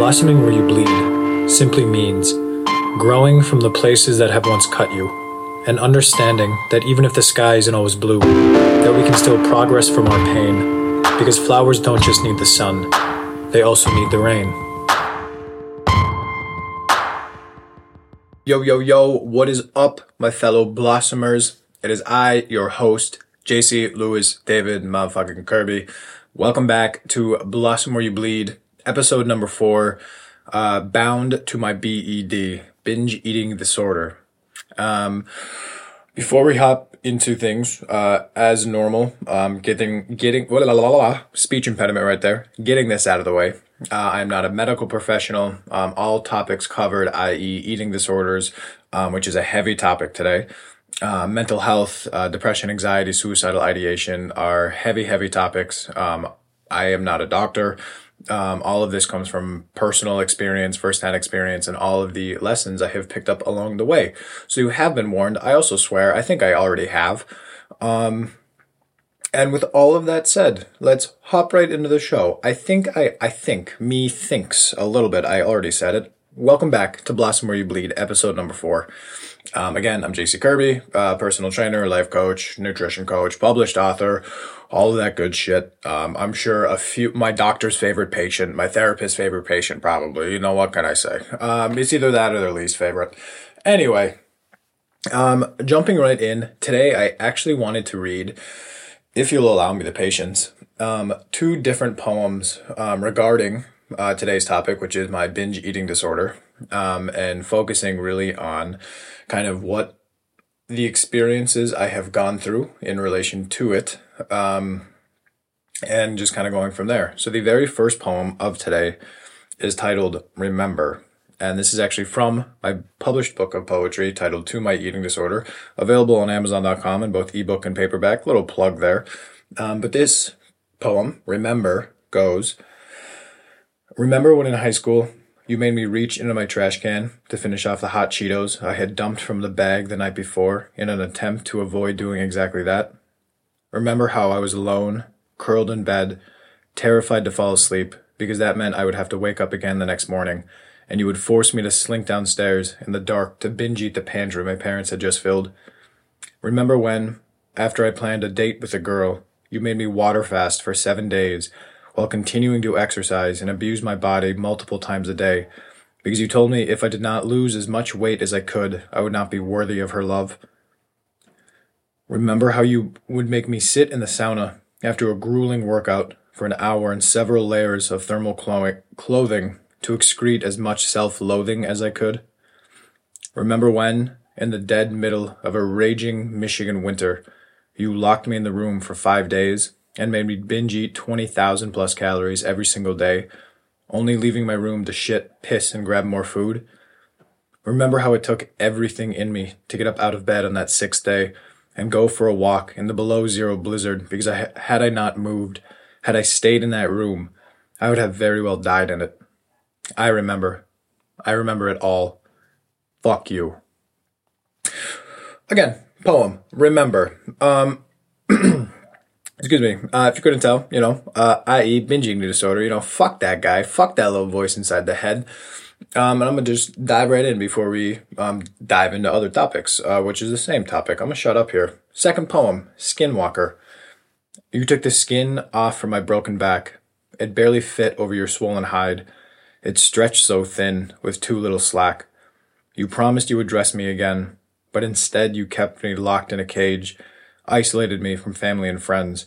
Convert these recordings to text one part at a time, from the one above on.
Blossoming where you bleed simply means growing from the places that have once cut you, and understanding that even if the sky isn't always blue, that we can still progress from our pain, because flowers don't just need the sun, they also need the rain. Yo, yo, yo, what is up, my fellow blossomers? It is I, your host, JC Lewis David motherfucking Kirby. Welcome back to Blossom Where You Bleed, episode number four, uh, Bound to My BED, Binge Eating Disorder. Um, before we hop into things, uh, as normal, um, getting, getting, la, la, la, la, speech impediment right there, getting this out of the way. Uh, I'm not a medical professional. Um, all topics covered, i.e., eating disorders, um, which is a heavy topic today. Uh, mental health, uh, depression, anxiety, suicidal ideation are heavy, heavy topics. Um, I am not a doctor. Um, all of this comes from personal experience, firsthand experience, and all of the lessons I have picked up along the way. So you have been warned. I also swear, I think I already have. Um, and with all of that said, let's hop right into the show. I think I, I think, me thinks a little bit. I already said it. Welcome back to Blossom Where You Bleed, episode number four. Um, again, I'm JC Kirby, uh, personal trainer, life coach, nutrition coach, published author, all of that good shit. Um, I'm sure a few, my doctor's favorite patient, my therapist's favorite patient, probably. You know, what can I say? Um, it's either that or their least favorite. Anyway, um, jumping right in, today I actually wanted to read, if you'll allow me the patience, um, two different poems um, regarding uh, today's topic, which is my binge eating disorder, um, and focusing really on kind of what the experiences I have gone through in relation to it, um, and just kind of going from there. So, the very first poem of today is titled Remember. And this is actually from my published book of poetry titled To My Eating Disorder, available on Amazon.com in both ebook and paperback. Little plug there. Um, but this poem, Remember, goes Remember when in high school you made me reach into my trash can to finish off the hot Cheetos I had dumped from the bag the night before in an attempt to avoid doing exactly that? Remember how I was alone, curled in bed, terrified to fall asleep because that meant I would have to wake up again the next morning and you would force me to slink downstairs in the dark to binge eat the pantry my parents had just filled? Remember when, after I planned a date with a girl, you made me water fast for seven days while continuing to exercise and abuse my body multiple times a day because you told me if I did not lose as much weight as I could, I would not be worthy of her love. Remember how you would make me sit in the sauna after a grueling workout for an hour in several layers of thermal clothing to excrete as much self loathing as I could? Remember when, in the dead middle of a raging Michigan winter, you locked me in the room for five days and made me binge eat 20,000 plus calories every single day, only leaving my room to shit, piss, and grab more food? Remember how it took everything in me to get up out of bed on that sixth day and go for a walk in the below zero blizzard because I, had I not moved, had I stayed in that room, I would have very well died in it. I remember. I remember it all. Fuck you. Again, poem. Remember. Um, excuse me, uh, if you couldn't tell, you know, uh, i.e. binging disorder, you know, fuck that guy, fuck that little voice inside the head. Um, and I'm gonna just dive right in before we um, dive into other topics, uh, which is the same topic. I'm gonna shut up here. Second poem, Skinwalker. You took the skin off from my broken back. It barely fit over your swollen hide. It stretched so thin with too little slack. You promised you would dress me again, but instead you kept me locked in a cage isolated me from family and friends.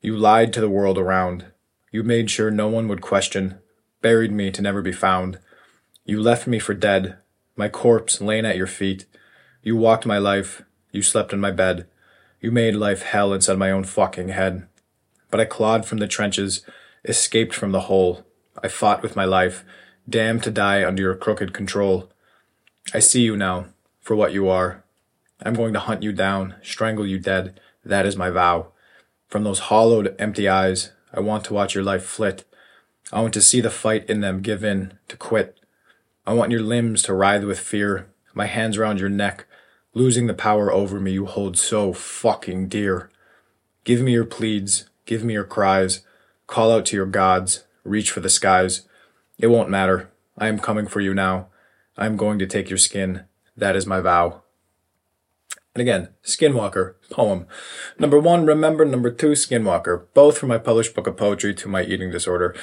You lied to the world around. You made sure no one would question, buried me to never be found. You left me for dead, my corpse laying at your feet. You walked my life. You slept in my bed. You made life hell inside my own fucking head. But I clawed from the trenches, escaped from the hole. I fought with my life, damned to die under your crooked control. I see you now, for what you are, I'm going to hunt you down, strangle you dead. That is my vow. From those hollowed, empty eyes, I want to watch your life flit. I want to see the fight in them give in, to quit. I want your limbs to writhe with fear, my hands around your neck, losing the power over me you hold so fucking dear. Give me your pleads, give me your cries, call out to your gods, reach for the skies. It won't matter. I am coming for you now. I am going to take your skin. That is my vow. And again, Skinwalker poem. Number one, remember. Number two, Skinwalker. Both from my published book of poetry to my eating disorder.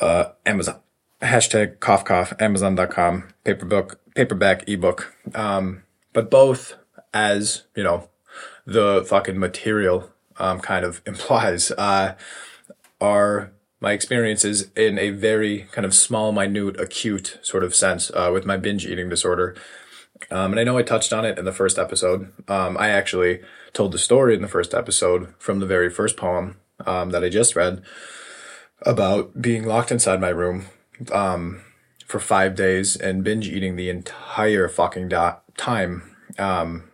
Uh, Amazon. Hashtag cough cough. Amazon.com. Paperbook, paperback, ebook. Um, but both as, you know, the fucking material, um, kind of implies, uh, are my experiences in a very kind of small, minute, acute sort of sense, uh, with my binge eating disorder. Um, and I know I touched on it in the first episode. Um, I actually told the story in the first episode from the very first poem um, that I just read about being locked inside my room um, for five days and binge eating the entire fucking do- time. Um,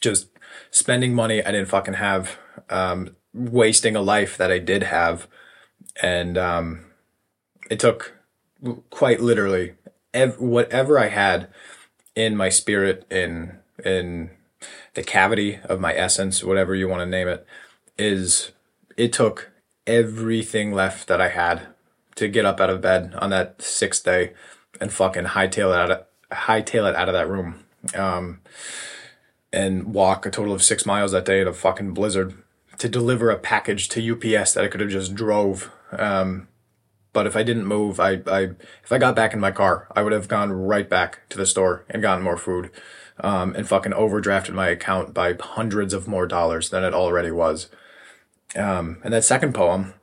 just spending money I didn't fucking have, um, wasting a life that I did have. And it took quite literally ev- whatever I had in my spirit, in in the cavity of my essence, whatever you want to name it, is it took everything left that I had to get up out of bed on that sixth day and fucking hightail it out of hightail it out of that room. Um, and walk a total of six miles that day in a fucking blizzard to deliver a package to UPS that I could have just drove. Um, but if I didn't move, I, I, if I got back in my car, I would have gone right back to the store and gotten more food, um, and fucking overdrafted my account by hundreds of more dollars than it already was. Um, and that second poem,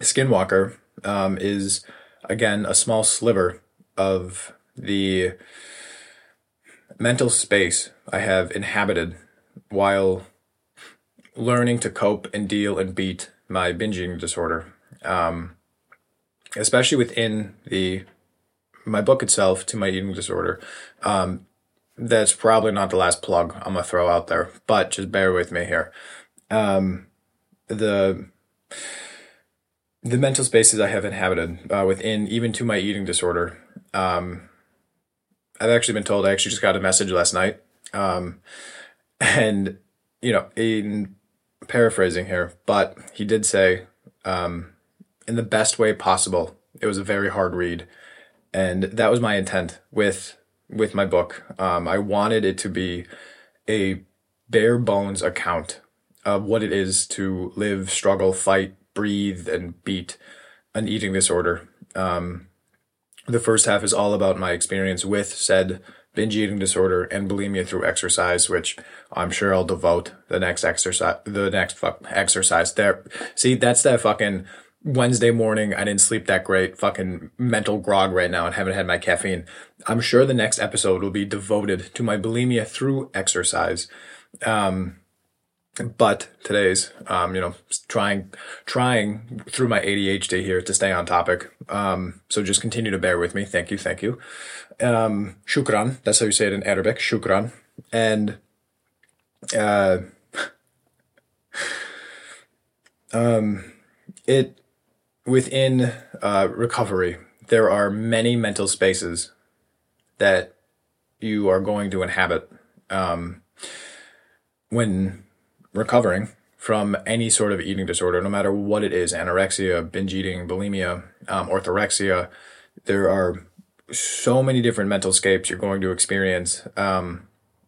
Skinwalker, um, is again a small sliver of the mental space I have inhabited while learning to cope and deal and beat my binging disorder. Um, especially within the my book itself to my eating disorder. Um, that's probably not the last plug I'm gonna throw out there, but just bear with me here. Um, the the mental spaces I have inhabited uh, within even to my eating disorder. Um, I've actually been told I actually just got a message last night, um, and you know, in paraphrasing here, but he did say, um, in the best way possible. It was a very hard read, and that was my intent with with my book. Um, I wanted it to be a bare bones account of what it is to live, struggle, fight, breathe, and beat an eating disorder. Um, the first half is all about my experience with said binge eating disorder and bulimia through exercise, which I'm sure I'll devote the next exercise, the next fuck exercise there. See, that's that fucking Wednesday morning. I didn't sleep that great. Fucking mental grog right now and haven't had my caffeine. I'm sure the next episode will be devoted to my bulimia through exercise. Um, but today's, um, you know, trying, trying through my ADHD here to stay on topic. Um, so just continue to bear with me. Thank you. Thank you. Um, shukran. That's how you say it in Arabic. Shukran. And, uh, um, it, within, uh, recovery, there are many mental spaces that you are going to inhabit, um, when recovering from any sort of eating disorder, no matter what it is anorexia, binge eating, bulimia, um, orthorexia. There are so many different mental scapes you're going to experience. Um,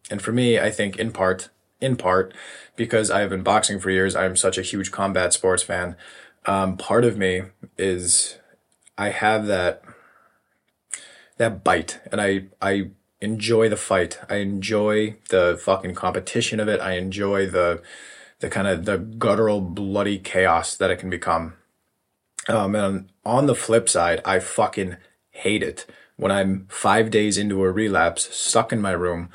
and for me, I think in part, in part, because I have been boxing for years, I'm such a huge combat sports fan. Um, part of me is I have that that bite, and I I enjoy the fight. I enjoy the fucking competition of it. I enjoy the the kind of the guttural, bloody chaos that it can become. Um, and on the flip side, I fucking hate it when I'm five days into a relapse, stuck in my room.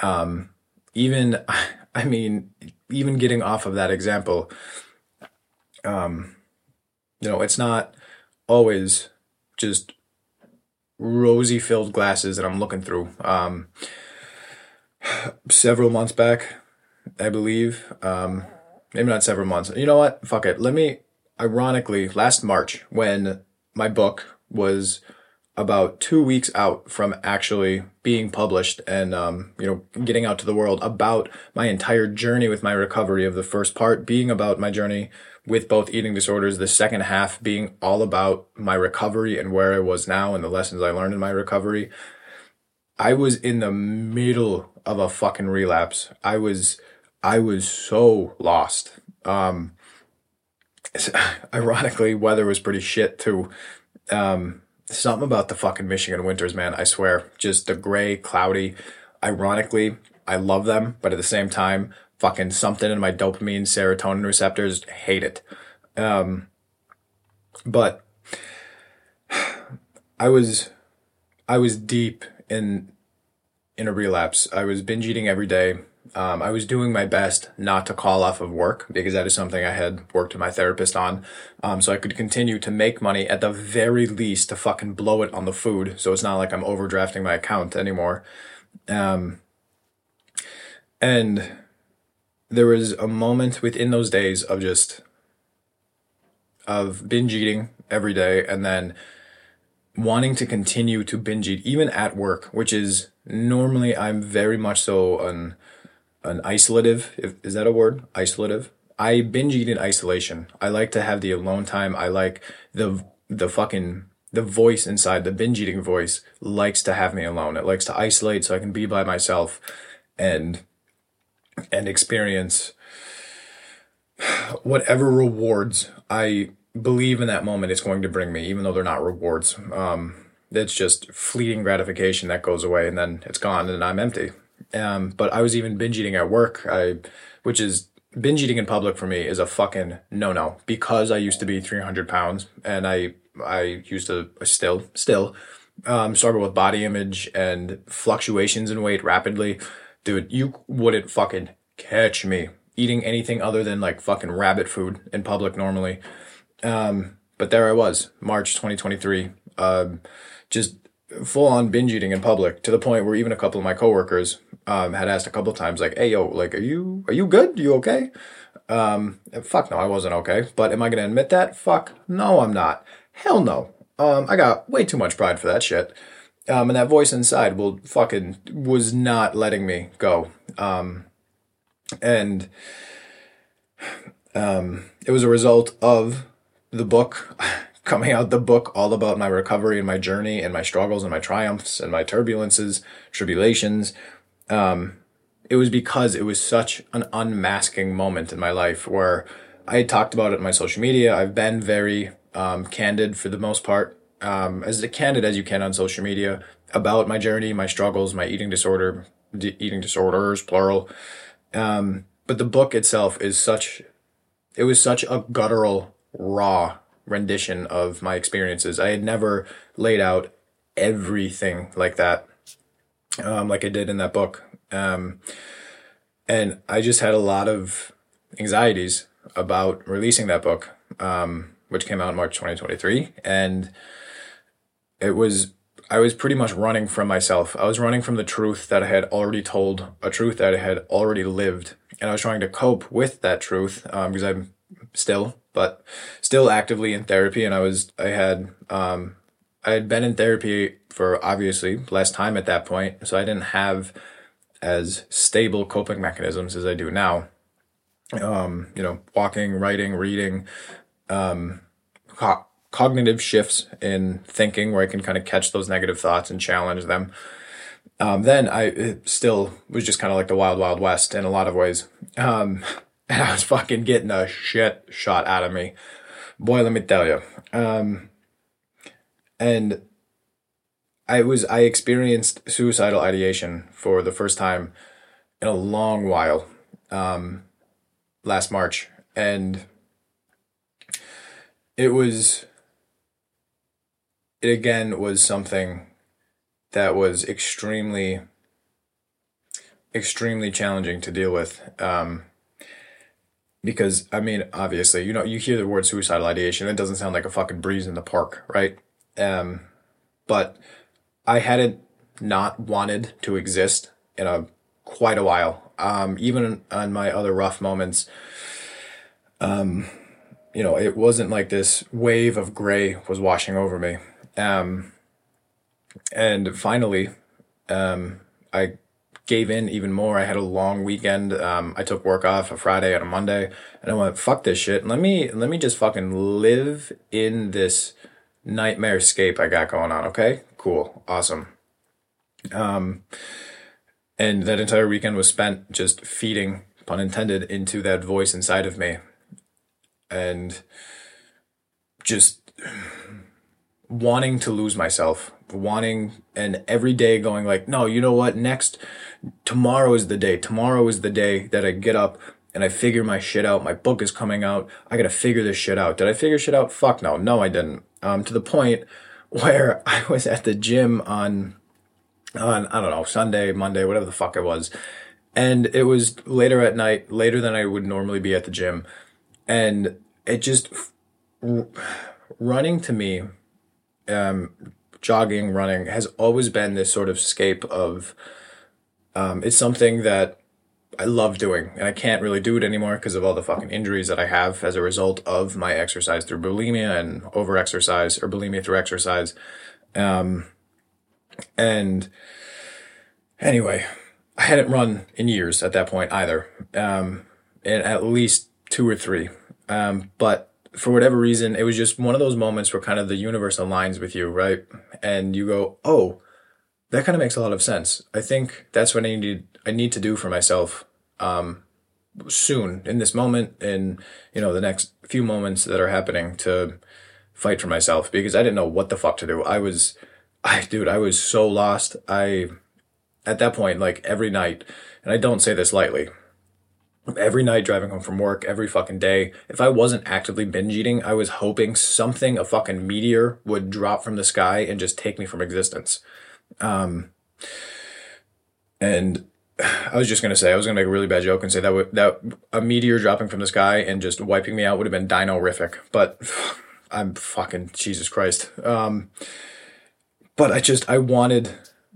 Um, even, I mean, even getting off of that example, um, you know, it's not always just rosy filled glasses that I'm looking through. Um, several months back, I believe, um, maybe not several months. You know what? Fuck it. Let me, ironically, last March, when my book was about two weeks out from actually being published and, um, you know, getting out to the world about my entire journey with my recovery of the first part being about my journey with both eating disorders, the second half being all about my recovery and where I was now and the lessons I learned in my recovery. I was in the middle of a fucking relapse. I was I was so lost. Um ironically, weather was pretty shit too. Um something about the fucking Michigan winters, man, I swear. Just the gray, cloudy. Ironically, I love them, but at the same time, fucking something in my dopamine, serotonin receptors hate it. Um, but I was, I was deep in, in a relapse. I was binge eating every day. Um, I was doing my best not to call off of work because that is something I had worked with my therapist on. Um, so I could continue to make money at the very least to fucking blow it on the food. So it's not like I'm overdrafting my account anymore. Um, and there was a moment within those days of just of binge eating every day and then wanting to continue to binge eat even at work which is normally i'm very much so an an isolative if, is that a word? Isolative? I binge eat in isolation. I like to have the alone time. I like the the fucking the voice inside the binge eating voice likes to have me alone. It likes to isolate so i can be by myself and and experience whatever rewards I believe in that moment it's going to bring me, even though they're not rewards. Um, it's just fleeting gratification that goes away and then it's gone and I'm empty. Um, but I was even binge eating at work, I, which is binge eating in public for me is a fucking no no because I used to be 300 pounds and I, I used to still, still, um, struggle with body image and fluctuations in weight rapidly dude, you wouldn't fucking catch me eating anything other than like fucking rabbit food in public normally. Um, but there I was, March 2023, um, just full on binge eating in public to the point where even a couple of my coworkers um, had asked a couple of times, like, "Hey, yo, like, are you are you good? You okay?" Um, fuck no, I wasn't okay. But am I gonna admit that? Fuck no, I'm not. Hell no. Um, I got way too much pride for that shit. Um, and that voice inside will fucking was not letting me go. Um, and um, it was a result of the book coming out. The book all about my recovery and my journey and my struggles and my triumphs and my turbulences, tribulations. Um, it was because it was such an unmasking moment in my life where I talked about it in my social media. I've been very um, candid for the most part um, as candid as you can on social media about my journey, my struggles, my eating disorder, eating disorders, plural. Um, but the book itself is such, it was such a guttural, raw rendition of my experiences. I had never laid out everything like that, um, like I did in that book. Um, and I just had a lot of anxieties about releasing that book, um, which came out in March 2023. And it was I was pretty much running from myself. I was running from the truth that I had already told, a truth that I had already lived, and I was trying to cope with that truth um, because I'm still, but still actively in therapy, and I was I had um, I had been in therapy for obviously less time at that point, so I didn't have as stable coping mechanisms as I do now. Um, you know, walking, writing, reading, um, cognitive shifts in thinking where I can kind of catch those negative thoughts and challenge them. Um, then I still was just kind of like the wild, wild west in a lot of ways. Um, and I was fucking getting a shit shot out of me. Boy, let me tell you. Um, and I was, I experienced suicidal ideation for the first time in a long while, um, last March. And it was, it again was something that was extremely extremely challenging to deal with um, because i mean obviously you know you hear the word suicidal ideation it doesn't sound like a fucking breeze in the park right? Um, but i hadn't not wanted to exist in a quite a while. Um, even on my other rough moments um, you know it wasn't like this wave of gray was washing over me um, and finally, um, I gave in even more. I had a long weekend. Um, I took work off a Friday and a Monday, and I went fuck this shit. Let me let me just fucking live in this nightmare escape I got going on. Okay, cool, awesome. Um, and that entire weekend was spent just feeding, pun intended, into that voice inside of me, and just wanting to lose myself wanting and every day going like no you know what? Next tomorrow is the day. Tomorrow is the day that i get up and i figure my shit out. My book is coming out. I gotta figure this shit out. Did i figure shit out? Fuck no. No i didn't. Um to the point where i was at the gym on on i don't know sunday monday whatever the fuck it was. And it was later at night later than i would normally be at the gym. And it just running to me um jogging, running has always been this sort of escape of. Um, it's something that I love doing, and I can't really do it anymore because of all the fucking injuries that I have as a result of my exercise through bulimia and over exercise or bulimia through exercise. Um, and anyway, I hadn't run in years at that point either, um, and at least two or three. Um, but for whatever reason, it was just one of those moments where kind of the universe aligns with you, right? And you go, oh, that kind of makes a lot of sense. I think that's what I need. I need to do for myself um, soon in this moment, in you know the next few moments that are happening to fight for myself because I didn't know what the fuck to do. I was, I dude, I was so lost. I at that point, like every night, and I don't say this lightly every night driving home from work, every fucking day. If I wasn't actively binge eating, I was hoping something, a fucking meteor, would drop from the sky and just take me from existence. Um, and I was just gonna say, I was gonna make a really bad joke and say that that a meteor dropping from the sky and just wiping me out would have been dino-rific, but I'm fucking Jesus Christ. Um, but I just I wanted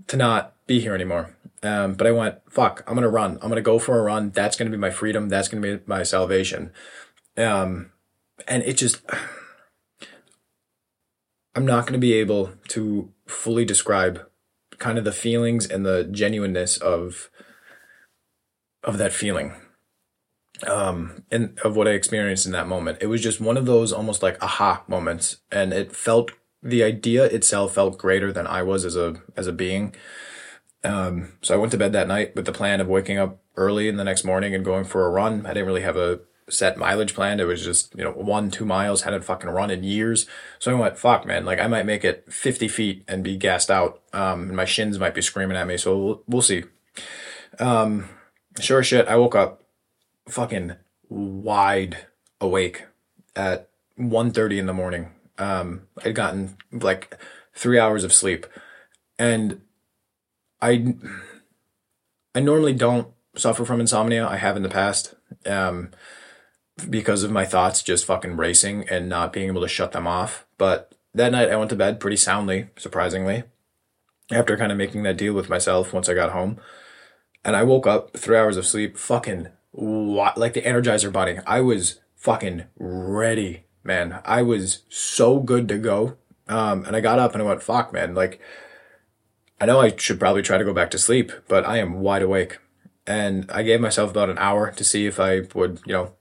to not be here anymore. Um, but I went, fuck, I'm going to run. I'm going to go for a run. That's going to be my freedom. That's going to be my salvation. Um, and it just, I'm not going to be able to fully describe kind of the feelings and the genuineness of, of that feeling. Um, and of what I experienced in that moment. It was just one of those almost like aha moments. And it felt, the idea itself felt greater than I was as a, as a being. Um, so I went to bed that night with the plan of waking up early in the next morning and going for a run. I didn't really have a set mileage planned. It was just, you know, one, two miles, hadn't fucking run in years. So I went, fuck, man, like I might make it 50 feet and be gassed out. Um, and my shins might be screaming at me. So we'll, we'll see. Um, sure shit, I woke up fucking wide awake at 1.30 in the morning. Um, I'd gotten like three hours of sleep and I I normally don't suffer from insomnia. I have in the past. Um, because of my thoughts just fucking racing and not being able to shut them off. But that night I went to bed pretty soundly, surprisingly, after kind of making that deal with myself once I got home. And I woke up three hours of sleep, fucking like the Energizer Bunny. I was fucking ready, man. I was so good to go. Um, and I got up and I went, fuck, man. Like, I know I should probably try to go back to sleep, but I am wide awake. And I gave myself about an hour to see if I would, you know,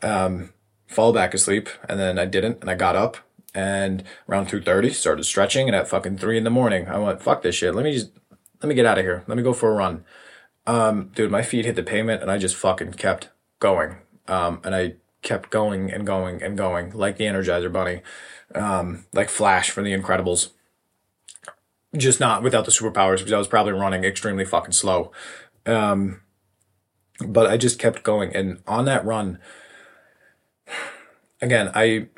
um, fall back asleep. And then I didn't. And I got up and around 2.30 started stretching. And at fucking 3 in the morning, I went, fuck this shit. Let me just, let me get out of here. Let me go for a run. Um, dude, my feet hit the pavement and I just fucking kept going. Um, and I kept going and going and going like the Energizer Bunny, um, like Flash from The Incredibles just not without the superpowers because I was probably running extremely fucking slow. Um, but I just kept going, and on that run, again, I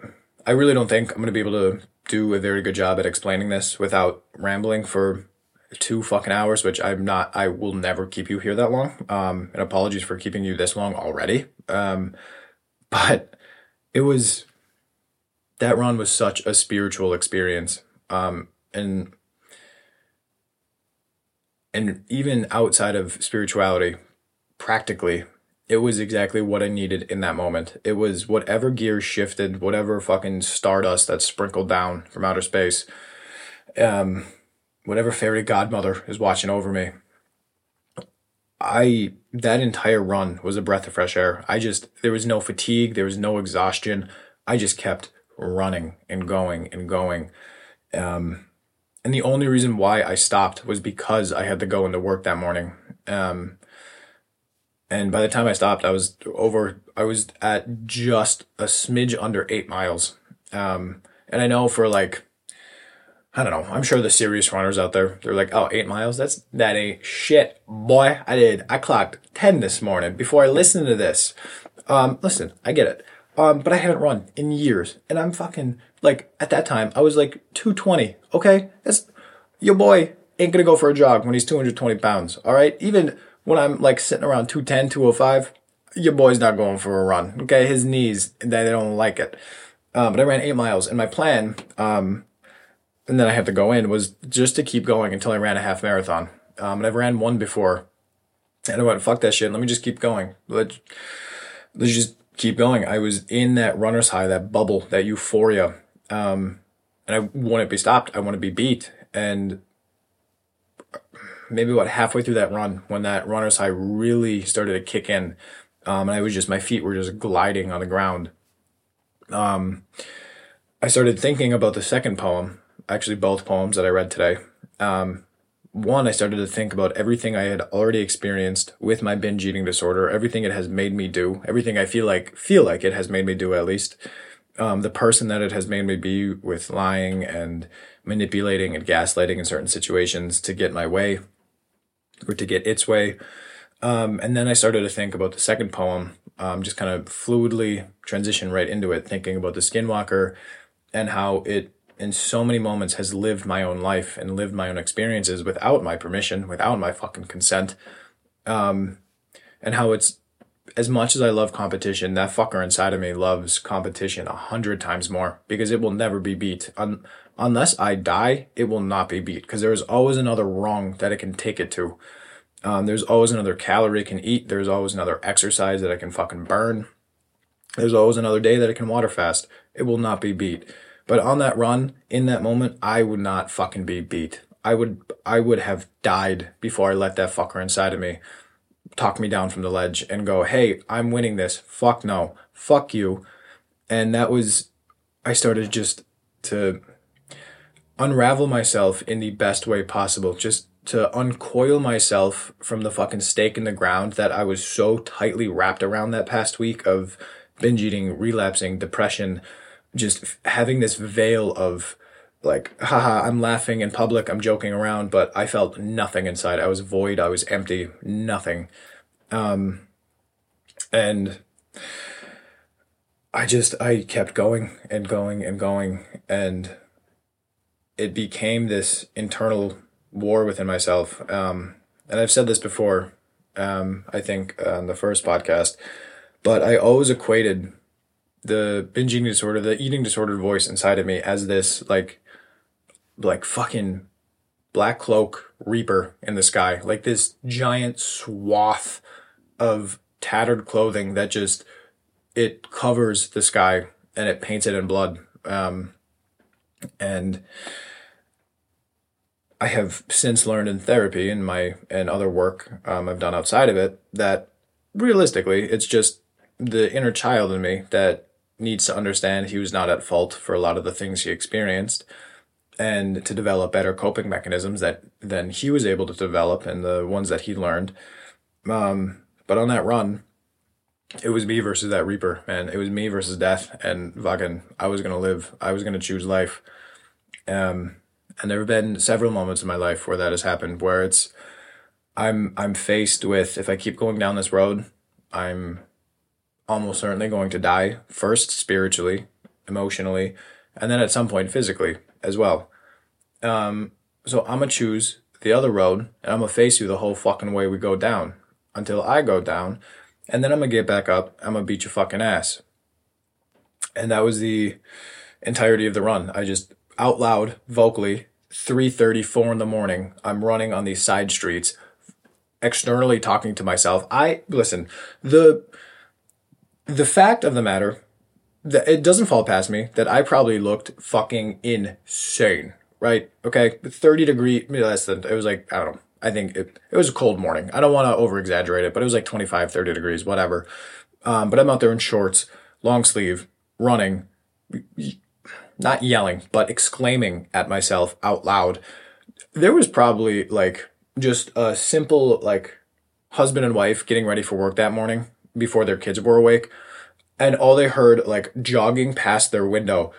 I really don't think I'm gonna be able to do a very good job at explaining this without rambling for two fucking hours, which I'm not. I will never keep you here that long. Um, and apologies for keeping you this long already. Um, but it was that run was such a spiritual experience. Um, and and even outside of spirituality, practically, it was exactly what I needed in that moment. It was whatever gear shifted, whatever fucking stardust that sprinkled down from outer space, um, whatever fairy godmother is watching over me. I that entire run was a breath of fresh air. I just there was no fatigue, there was no exhaustion. I just kept running and going and going. Um, and the only reason why I stopped was because I had to go into work that morning. Um, and by the time I stopped, I was over. I was at just a smidge under eight miles. Um, and I know for like I don't know. I'm sure the serious runners out there, they're like, oh, eight miles? That's, that ain't shit. Boy, I did, I clocked 10 this morning before I listened to this. Um, listen, I get it. Um, but I haven't run in years and I'm fucking, like, at that time, I was like 220. Okay. That's, your boy ain't gonna go for a jog when he's 220 pounds. All right. Even when I'm like sitting around 210, 205, your boy's not going for a run. Okay. His knees, they don't like it. Um, but I ran eight miles and my plan, um, and then I had to go in was just to keep going until I ran a half marathon. Um, and I've ran one before, and I went fuck that shit. Let me just keep going. Let let's just keep going. I was in that runner's high, that bubble, that euphoria, um, and I wouldn't be stopped. I want to be beat. And maybe what halfway through that run, when that runner's high really started to kick in, um, and I was just my feet were just gliding on the ground. Um, I started thinking about the second poem actually both poems that I read today. Um, one, I started to think about everything I had already experienced with my binge eating disorder, everything it has made me do, everything I feel like feel like it has made me do at least, um, the person that it has made me be with lying and manipulating and gaslighting in certain situations to get my way or to get its way. Um, and then I started to think about the second poem, um, just kind of fluidly transition right into it, thinking about the skinwalker and how it in so many moments has lived my own life and lived my own experiences without my permission, without my fucking consent. Um, and how it's as much as I love competition, that fucker inside of me loves competition a hundred times more because it will never be beat. Un- unless I die, it will not be beat because there is always another wrong that it can take it to. Um, there's always another calorie it can eat. There's always another exercise that I can fucking burn. There's always another day that it can water fast. It will not be beat. But on that run, in that moment, I would not fucking be beat. I would, I would have died before I let that fucker inside of me talk me down from the ledge and go, Hey, I'm winning this. Fuck no. Fuck you. And that was, I started just to unravel myself in the best way possible. Just to uncoil myself from the fucking stake in the ground that I was so tightly wrapped around that past week of binge eating, relapsing, depression, just having this veil of like, haha, I'm laughing in public, I'm joking around, but I felt nothing inside. I was void, I was empty, nothing. Um, and I just, I kept going and going and going, and it became this internal war within myself. Um, and I've said this before, um, I think on the first podcast, but I always equated the binge eating disorder, the eating disorder voice inside of me as this like like fucking black cloak reaper in the sky, like this giant swath of tattered clothing that just it covers the sky and it paints it in blood. Um, and I have since learned in therapy and my and other work um, I've done outside of it that realistically it's just the inner child in me that needs to understand he was not at fault for a lot of the things he experienced and to develop better coping mechanisms that than he was able to develop and the ones that he learned. Um, but on that run, it was me versus that Reaper, man. It was me versus death, and fucking, I was gonna live. I was gonna choose life. Um, and there have been several moments in my life where that has happened, where it's, I'm I'm faced with if I keep going down this road, I'm almost certainly going to die first spiritually, emotionally, and then at some point physically as well. Um, so I'm gonna choose the other road and I'm gonna face you the whole fucking way we go down until I go down, and then I'm gonna get back up. I'm gonna beat your fucking ass. And that was the entirety of the run. I just out loud, vocally, 3:34 in the morning. I'm running on these side streets, externally talking to myself. I listen. The the fact of the matter that it doesn't fall past me that I probably looked fucking insane, right? Okay, 30 degree less than it was like I don't know. I think it, it was a cold morning. I don't want to over exaggerate it, but it was like 25, 30 degrees, whatever. Um, but I'm out there in shorts, long sleeve, running, not yelling, but exclaiming at myself out loud. There was probably like just a simple, like, husband and wife getting ready for work that morning before their kids were awake. And all they heard, like, jogging past their window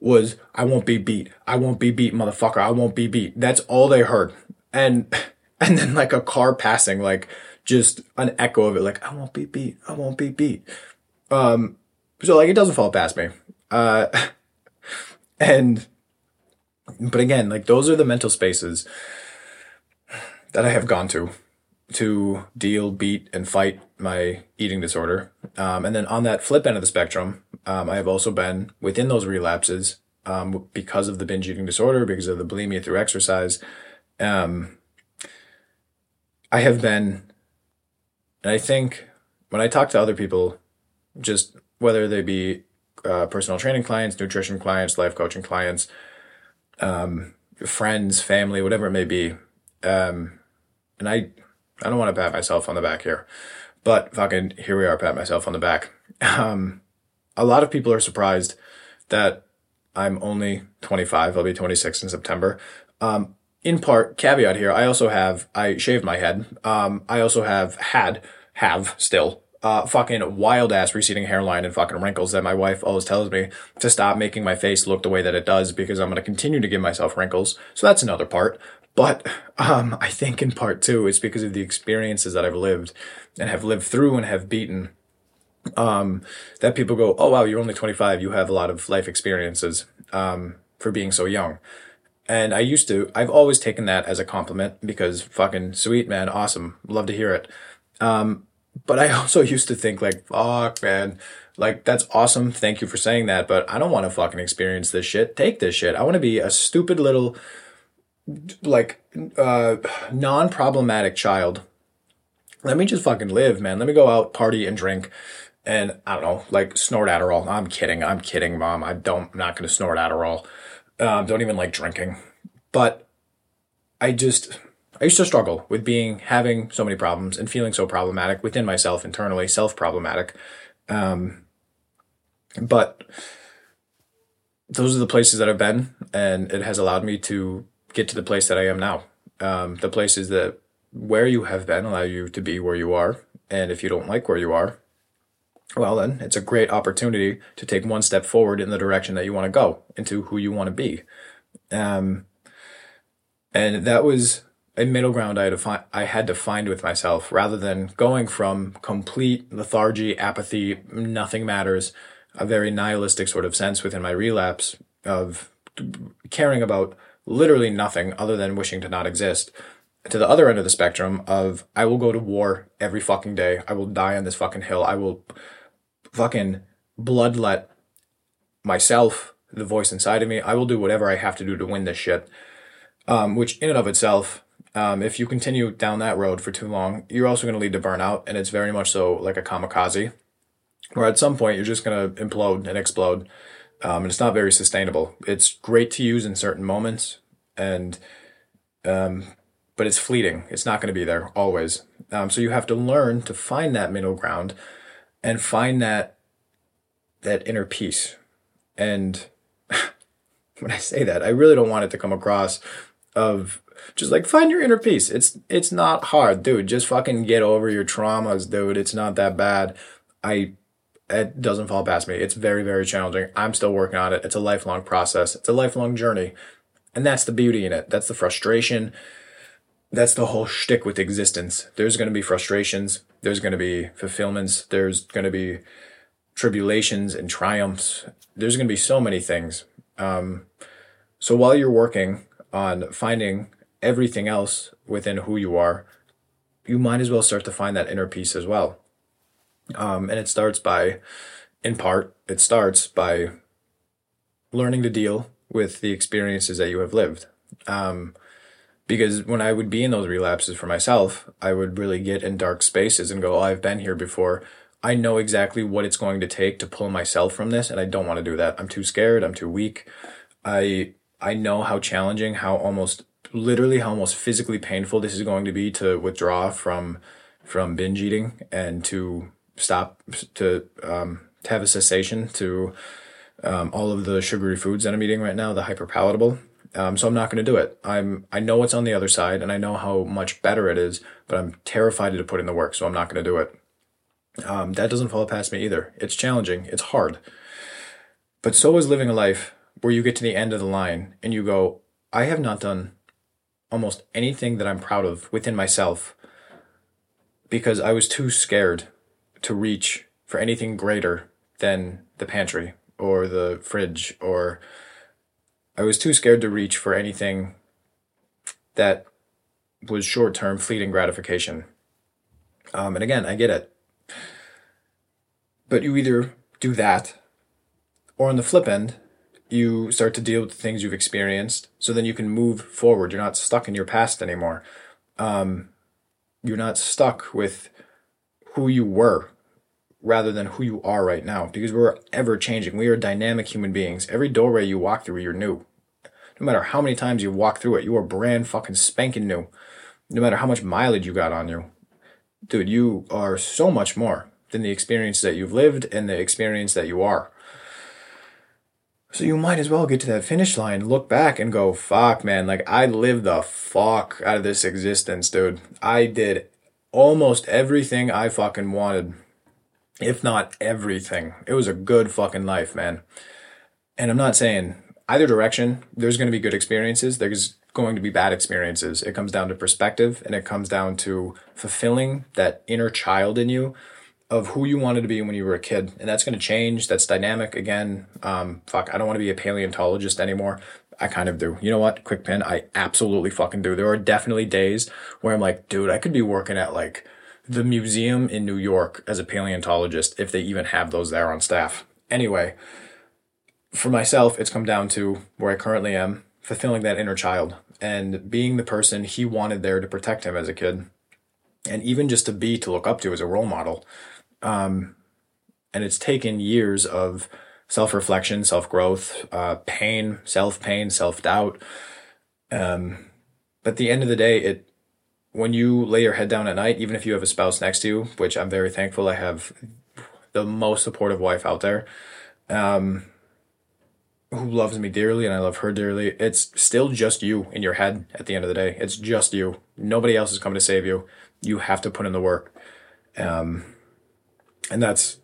was, I won't be beat. I won't be beat, motherfucker. I won't be beat. That's all they heard. And, and then like a car passing, like just an echo of it, like, I won't be beat. I won't be beat. Um, so like it doesn't fall past me. Uh, and, but again, like those are the mental spaces that I have gone to to deal, beat, and fight my eating disorder. Um, and then on that flip end of the spectrum, um, I have also been within those relapses um, because of the binge eating disorder, because of the bulimia through exercise. Um, I have been, and I think when I talk to other people, just whether they be uh, personal training clients, nutrition clients, life coaching clients, um, friends, family, whatever it may be, um, and I, I don't want to pat myself on the back here, but fucking here we are, pat myself on the back. Um, a lot of people are surprised that I'm only 25. I'll be 26 in September. Um, in part, caveat here, I also have, I shaved my head. Um, I also have had, have still, uh, fucking wild ass receding hairline and fucking wrinkles that my wife always tells me to stop making my face look the way that it does because I'm going to continue to give myself wrinkles. So that's another part. But, um, I think in part two, it's because of the experiences that I've lived and have lived through and have beaten um, that people go, oh wow, you're only 25, you have a lot of life experiences um, for being so young. And I used to, I've always taken that as a compliment because fucking sweet, man, awesome, love to hear it. Um, but I also used to think like, fuck, man, like that's awesome, thank you for saying that, but I don't want to fucking experience this shit. Take this shit. I want to be a stupid little, like, uh, non-problematic child let me just fucking live, man. Let me go out, party, and drink and I don't know, like snort Adderall. I'm kidding. I'm kidding, mom. I don't, I'm not to snort Adderall. Um, don't even like drinking. But I just, I used to struggle with being, having so many problems and feeling so problematic within myself internally, self problematic. Um, but those are the places that I've been, and it has allowed me to get to the place that I am now. Um, the places that where you have been allow you to be where you are. And if you don't like where you are, well, then it's a great opportunity to take one step forward in the direction that you want to go into who you want to be. Um, and that was a middle ground I had to find, I had to find with myself rather than going from complete lethargy, apathy, nothing matters, a very nihilistic sort of sense within my relapse of caring about literally nothing other than wishing to not exist to the other end of the spectrum of I will go to war every fucking day. I will die on this fucking hill. I will fucking bloodlet myself, the voice inside of me. I will do whatever I have to do to win this shit. Um, which in and of itself, um, if you continue down that road for too long, you're also going to lead to burnout. And it's very much so like a kamikaze, where at some point you're just going to implode and explode. Um, and it's not very sustainable. It's great to use in certain moments, and um, but it's fleeting. It's not going to be there always. Um, so you have to learn to find that middle ground and find that that inner peace. And when I say that, I really don't want it to come across of just like find your inner peace. It's it's not hard, dude. Just fucking get over your traumas, dude. It's not that bad. I it doesn't fall past me. It's very very challenging. I'm still working on it. It's a lifelong process. It's a lifelong journey. And that's the beauty in it. That's the frustration. That's the whole shtick with existence. There's going to be frustrations there's going to be fulfillments. There's going to be tribulations and triumphs. There's going to be so many things. Um, so while you're working on finding everything else within who you are, you might as well start to find that inner peace as well. Um, and it starts by, in part, it starts by learning to deal with the experiences that you have lived. Um, because when I would be in those relapses for myself, I would really get in dark spaces and go, Oh, I've been here before. I know exactly what it's going to take to pull myself from this, and I don't want to do that. I'm too scared. I'm too weak. I I know how challenging, how almost literally how almost physically painful this is going to be to withdraw from from binge eating and to stop to um, to have a cessation to um, all of the sugary foods that I'm eating right now, the hyper palatable. Um, so I'm not going to do it. I'm I know what's on the other side, and I know how much better it is, but I'm terrified to put in the work, so I'm not going to do it. Um, that doesn't fall past me either. It's challenging. It's hard. But so is living a life where you get to the end of the line and you go, I have not done almost anything that I'm proud of within myself because I was too scared to reach for anything greater than the pantry or the fridge or I was too scared to reach for anything that was short term fleeting gratification. Um, and again, I get it. But you either do that, or on the flip end, you start to deal with the things you've experienced so then you can move forward. You're not stuck in your past anymore. Um, you're not stuck with who you were rather than who you are right now because we're ever changing. We are dynamic human beings. Every doorway you walk through, you're new. No matter how many times you walk through it, you are brand fucking spanking new. No matter how much mileage you got on you. Dude, you are so much more than the experience that you've lived and the experience that you are. So you might as well get to that finish line, look back and go, fuck, man, like I lived the fuck out of this existence, dude. I did almost everything I fucking wanted if not everything. It was a good fucking life, man. And I'm not saying either direction, there's going to be good experiences. There's going to be bad experiences. It comes down to perspective and it comes down to fulfilling that inner child in you of who you wanted to be when you were a kid. And that's going to change. That's dynamic again. Um, fuck, I don't want to be a paleontologist anymore. I kind of do. You know what? Quick pin. I absolutely fucking do. There are definitely days where I'm like, dude, I could be working at like, the museum in New York as a paleontologist if they even have those there on staff. Anyway, for myself, it's come down to where I currently am, fulfilling that inner child and being the person he wanted there to protect him as a kid. And even just to be to look up to as a role model. Um, and it's taken years of self reflection, self growth, uh, pain, self pain, self doubt. Um, but at the end of the day, it when you lay your head down at night, even if you have a spouse next to you, which I'm very thankful I have the most supportive wife out there, um, who loves me dearly and I love her dearly, it's still just you in your head at the end of the day. It's just you. Nobody else is coming to save you. You have to put in the work. Um, and that's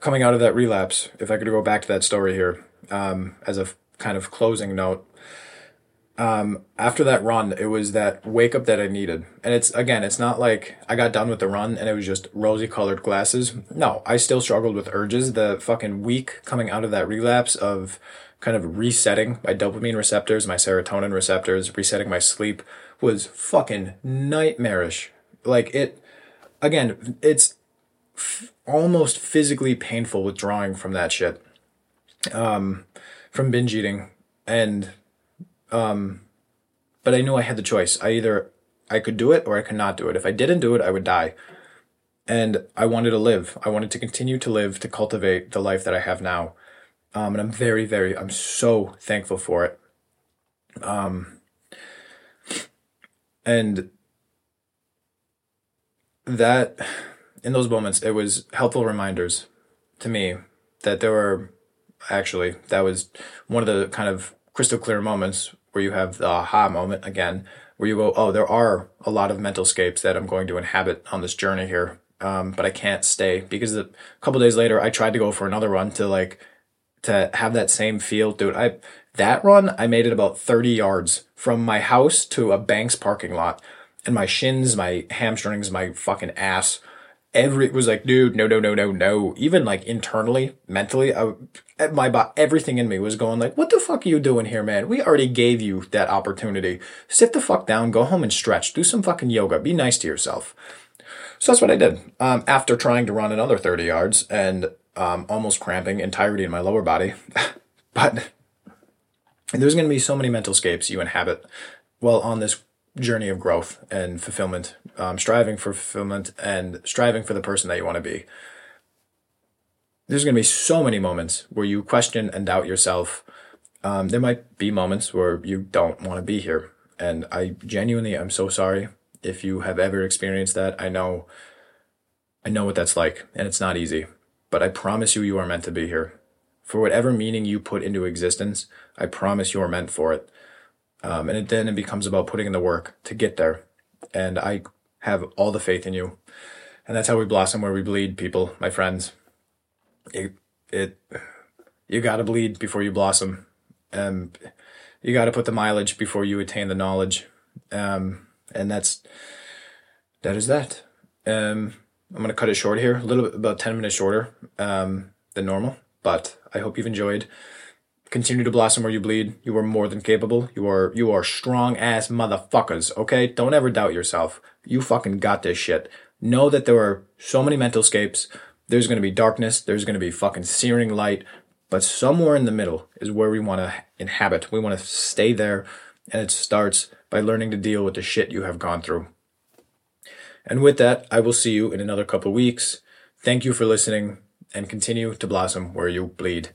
coming out of that relapse. If I could go back to that story here, um, as a kind of closing note, um, after that run, it was that wake up that I needed. And it's, again, it's not like I got done with the run and it was just rosy colored glasses. No, I still struggled with urges. The fucking week coming out of that relapse of kind of resetting my dopamine receptors, my serotonin receptors, resetting my sleep was fucking nightmarish. Like it, again, it's almost physically painful withdrawing from that shit. Um, from binge eating and um, but I knew I had the choice. I either I could do it or I could not do it. If I didn't do it, I would die. And I wanted to live. I wanted to continue to live to cultivate the life that I have now. Um, and I'm very, very, I'm so thankful for it. Um, and that, in those moments, it was helpful reminders to me that there were actually, that was one of the kind of crystal clear moments where you have the aha moment again, where you go, oh, there are a lot of mental scapes that I'm going to inhabit on this journey here. Um, but I can't stay because a couple days later, I tried to go for another run to like, to have that same feel, dude. I, that run, I made it about 30 yards from my house to a bank's parking lot and my shins, my hamstrings, my fucking ass every was like, dude, no, no, no, no, no. Even like internally, mentally, I, my everything in me was going like, what the fuck are you doing here, man? We already gave you that opportunity. Sit the fuck down, go home and stretch, do some fucking yoga, be nice to yourself. So that's what I did. Um, after trying to run another 30 yards and um, almost cramping entirety in my lower body, but there's going to be so many mental scapes you inhabit while on this journey of growth and fulfillment, um, striving for fulfillment and striving for the person that you want to be. There's going to be so many moments where you question and doubt yourself Um, there might be moments where you don't want to be here. And I genuinely am so sorry if you have ever experienced that. I know, I know what that's like and it's not easy, but I promise you, you are meant to be here. For whatever meaning you put into existence, I promise you are meant for it. Um, and it, then it becomes about putting in the work to get there. And I have all the faith in you. And that's how we blossom where we bleed, people, my friends. It, it you got to bleed before you blossom. Um, you got to put the mileage before you attain the knowledge. Um, and that's, that is that. Um, I'm going to cut it short here, a little bit, about 10 minutes shorter, um, than normal, but I hope you've enjoyed. Continue to blossom where you bleed. You are more than capable. You are, you are strong ass motherfuckers. Okay. Don't ever doubt yourself. You fucking got this shit. Know that there are so many mental escapes. There's going to be darkness. There's going to be fucking searing light. But somewhere in the middle is where we want to inhabit. We want to stay there. And it starts by learning to deal with the shit you have gone through. And with that, I will see you in another couple weeks. Thank you for listening and continue to blossom where you bleed.